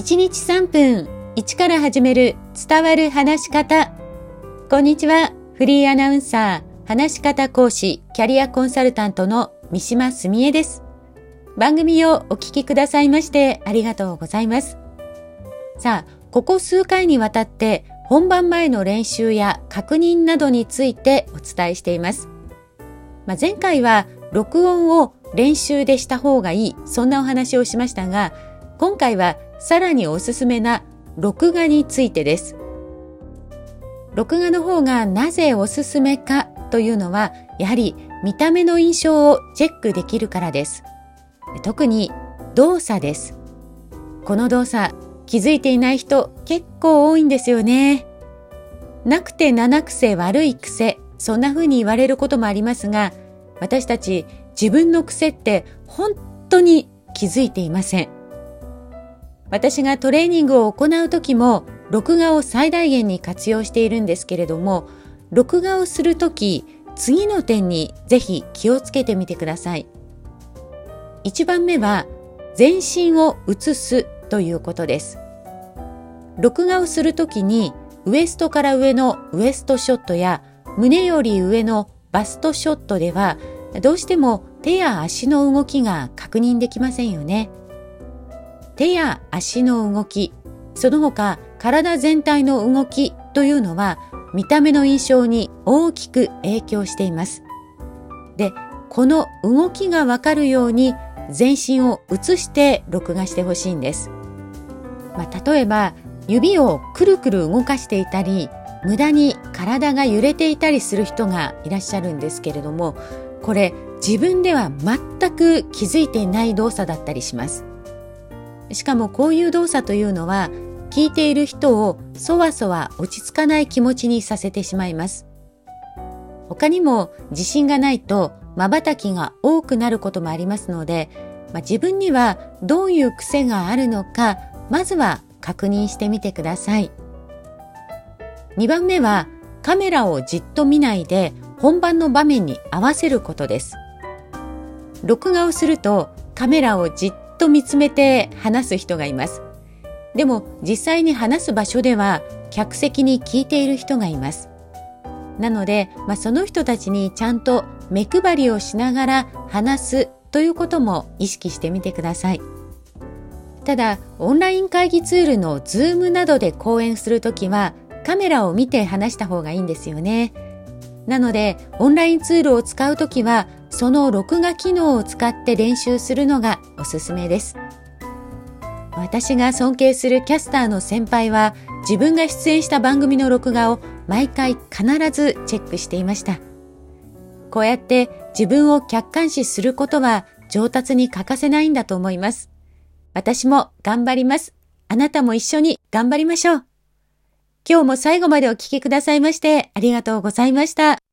1日3分1から始める伝わる話し方。こんにちは。フリーアナウンサー、話し方講師、キャリアコンサルタントの三島澄江です。番組をお聞きくださいましてありがとうございます。さあ、ここ数回にわたって本番前の練習や確認などについてお伝えしています。まあ、前回は録音を練習でした方がいい、そんなお話をしましたが、今回はさらにおすすめな録画についてです。録画の方がなぜおすすめかというのは、やはり見た目の印象をチェックできるからです。特に動作です。この動作、気づいていない人結構多いんですよね。なくて七癖悪い癖、そんな風に言われることもありますが、私たち自分の癖って本当に気づいていません。私がトレーニングを行う時も録画を最大限に活用しているんですけれども録画をする時次の点にぜひ気をつけてみてください1番目は全身を映すということです録画をするときにウエストから上のウエストショットや胸より上のバストショットではどうしても手や足の動きが確認できませんよね。手や足の動き、その他体全体の動きというのは見た目の印象に大きく影響しています。で、この動きがわかるように全身を映して録画してほしいんです。まあ、例えば指をくるくる動かしていたり無駄に体が揺れていたりする人がいらっしゃるんですけれどもこれ自分では全く気づいていない動作だったりします。しかもこういう動作というのは聞いている人をそわそわ落ち着かない気持ちにさせてしまいます。他にも自信がないと瞬きが多くなることもありますので、まあ、自分にはどういう癖があるのかまずは確認してみてください。2番目はカメラをじっと見ないで本番の場面に合わせることです。録画をするとカメラをじっと見つめて話す人がいます。でも実際に話す場所では客席に聞いている人がいます。なので、まあ、その人たちにちゃんと目配りをしながら話すということも意識してみてください。ただ、オンライン会議ツールの Zoom などで講演するときはカメラを見て話した方がいいんですよね。なので、オンラインツールを使うときはその録画機能を使って練習するのがおすすめです。私が尊敬するキャスターの先輩は自分が出演した番組の録画を毎回必ずチェックしていました。こうやって自分を客観視することは上達に欠かせないんだと思います。私も頑張ります。あなたも一緒に頑張りましょう。今日も最後までお聴きくださいましてありがとうございました。